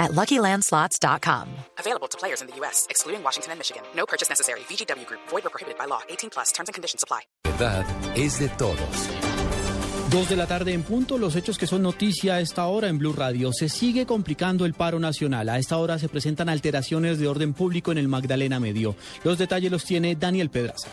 at LuckyLandSlots.com. Available to players in the U.S., excluding Washington and Michigan. No purchase necessary. VGW Group. Void or prohibited by law. 18 plus. Terms and conditions apply. verdad es de todos. Dos de la tarde en punto, los hechos que son noticia a esta hora en Blue Radio. Se sigue complicando el paro nacional. A esta hora se presentan alteraciones de orden público en el Magdalena Medio. Los detalles los tiene Daniel Pedraza.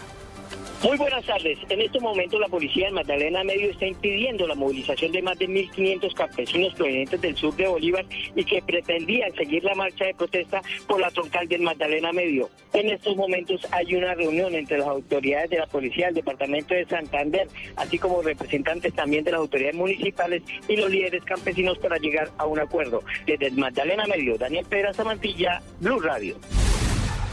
Muy buenas tardes. En este momento la policía de Magdalena Medio está impidiendo la movilización de más de 1.500 campesinos provenientes del sur de Bolívar y que pretendían seguir la marcha de protesta por la troncal del Magdalena Medio. En estos momentos hay una reunión entre las autoridades de la policía del departamento de Santander, así como representantes también de las autoridades municipales y los líderes campesinos para llegar a un acuerdo. Desde el Magdalena Medio, Daniel Pedraza Mantilla, Blue Radio.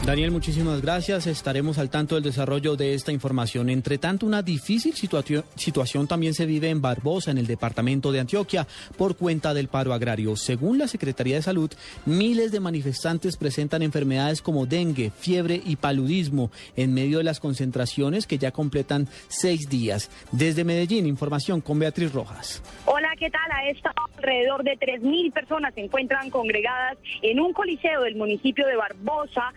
Daniel, muchísimas gracias. Estaremos al tanto del desarrollo de esta información. Entre tanto, una difícil situación, también se vive en Barbosa, en el departamento de Antioquia, por cuenta del paro agrario. Según la Secretaría de Salud, miles de manifestantes presentan enfermedades como dengue, fiebre y paludismo en medio de las concentraciones que ya completan seis días. Desde Medellín, información con Beatriz Rojas. Hola, ¿qué tal? A esta alrededor de 3.000 personas se encuentran congregadas en un coliseo del municipio de Barbosa,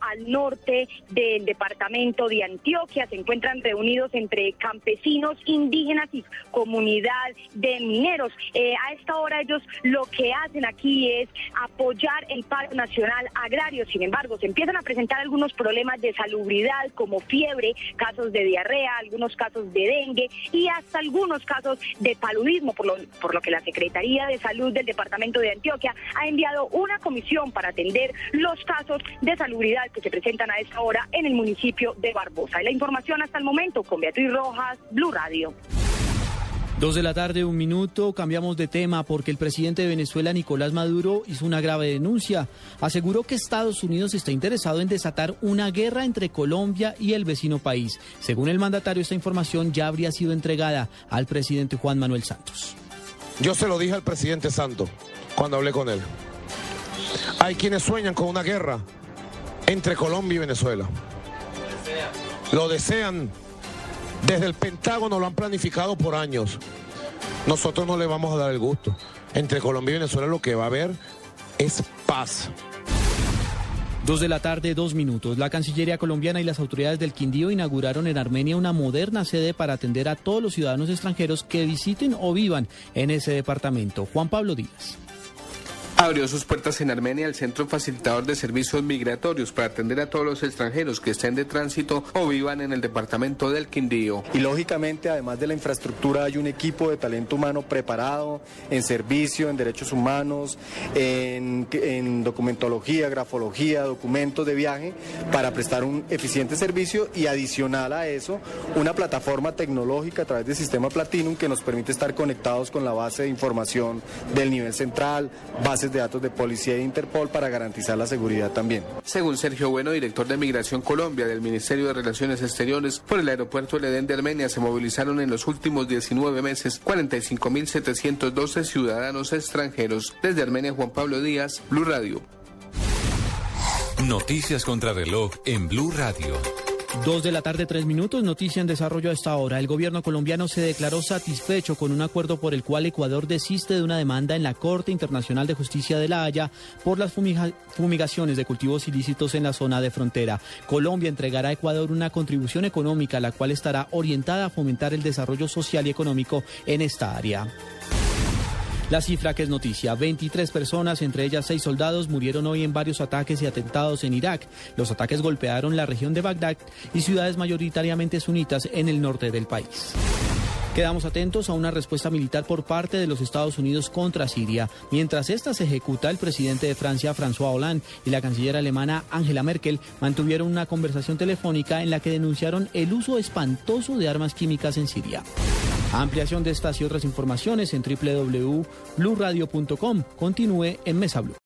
al norte del departamento de Antioquia. Se encuentran reunidos entre campesinos, indígenas y comunidad de mineros. Eh, a esta hora ellos lo que hacen aquí es apoyar el paro nacional agrario. Sin embargo, se empiezan a presentar algunos problemas de salubridad como fiebre, casos de diarrea, algunos casos de dengue y hasta algunos casos de paludismo, por lo, por lo que la Secretaría de Salud del Departamento de Antioquia ha enviado una comisión para atender los casos de salubridad que se presentan a esta hora en el municipio de Barbosa. Y la información hasta el momento con Beatriz Rojas, Blue Radio. Dos de la tarde, un minuto, cambiamos de tema porque el presidente de Venezuela, Nicolás Maduro, hizo una grave denuncia. Aseguró que Estados Unidos está interesado en desatar una guerra entre Colombia y el vecino país. Según el mandatario, esta información ya habría sido entregada al presidente Juan Manuel Santos. Yo se lo dije al presidente Santos cuando hablé con él. Hay quienes sueñan con una guerra entre Colombia y Venezuela. Lo desean. Desde el Pentágono lo han planificado por años. Nosotros no le vamos a dar el gusto. Entre Colombia y Venezuela lo que va a haber es paz. Dos de la tarde, dos minutos. La Cancillería colombiana y las autoridades del Quindío inauguraron en Armenia una moderna sede para atender a todos los ciudadanos extranjeros que visiten o vivan en ese departamento. Juan Pablo Díaz. Abrió sus puertas en Armenia el Centro Facilitador de Servicios Migratorios para atender a todos los extranjeros que estén de tránsito o vivan en el departamento del Quindío. Y lógicamente, además de la infraestructura, hay un equipo de talento humano preparado en servicio, en derechos humanos, en, en documentología, grafología, documentos de viaje, para prestar un eficiente servicio y adicional a eso, una plataforma tecnológica a través del sistema Platinum que nos permite estar conectados con la base de información del nivel central, bases de datos de policía e Interpol para garantizar la seguridad también. Según Sergio Bueno, director de Migración Colombia del Ministerio de Relaciones Exteriores, por el aeropuerto El Edén de Armenia se movilizaron en los últimos 19 meses 45.712 ciudadanos extranjeros. Desde Armenia, Juan Pablo Díaz, Blue Radio. Noticias contra reloj en Blue Radio. Dos de la tarde, tres minutos. Noticia en desarrollo a esta hora. El gobierno colombiano se declaró satisfecho con un acuerdo por el cual Ecuador desiste de una demanda en la Corte Internacional de Justicia de La Haya por las fumiga fumigaciones de cultivos ilícitos en la zona de frontera. Colombia entregará a Ecuador una contribución económica, la cual estará orientada a fomentar el desarrollo social y económico en esta área. La cifra que es noticia, 23 personas, entre ellas 6 soldados, murieron hoy en varios ataques y atentados en Irak. Los ataques golpearon la región de Bagdad y ciudades mayoritariamente sunitas en el norte del país. Quedamos atentos a una respuesta militar por parte de los Estados Unidos contra Siria. Mientras esta se ejecuta, el presidente de Francia, François Hollande, y la canciller alemana Angela Merkel mantuvieron una conversación telefónica en la que denunciaron el uso espantoso de armas químicas en Siria. Ampliación de estas y otras informaciones en www.bluradio.com. Continúe en Mesa Blue.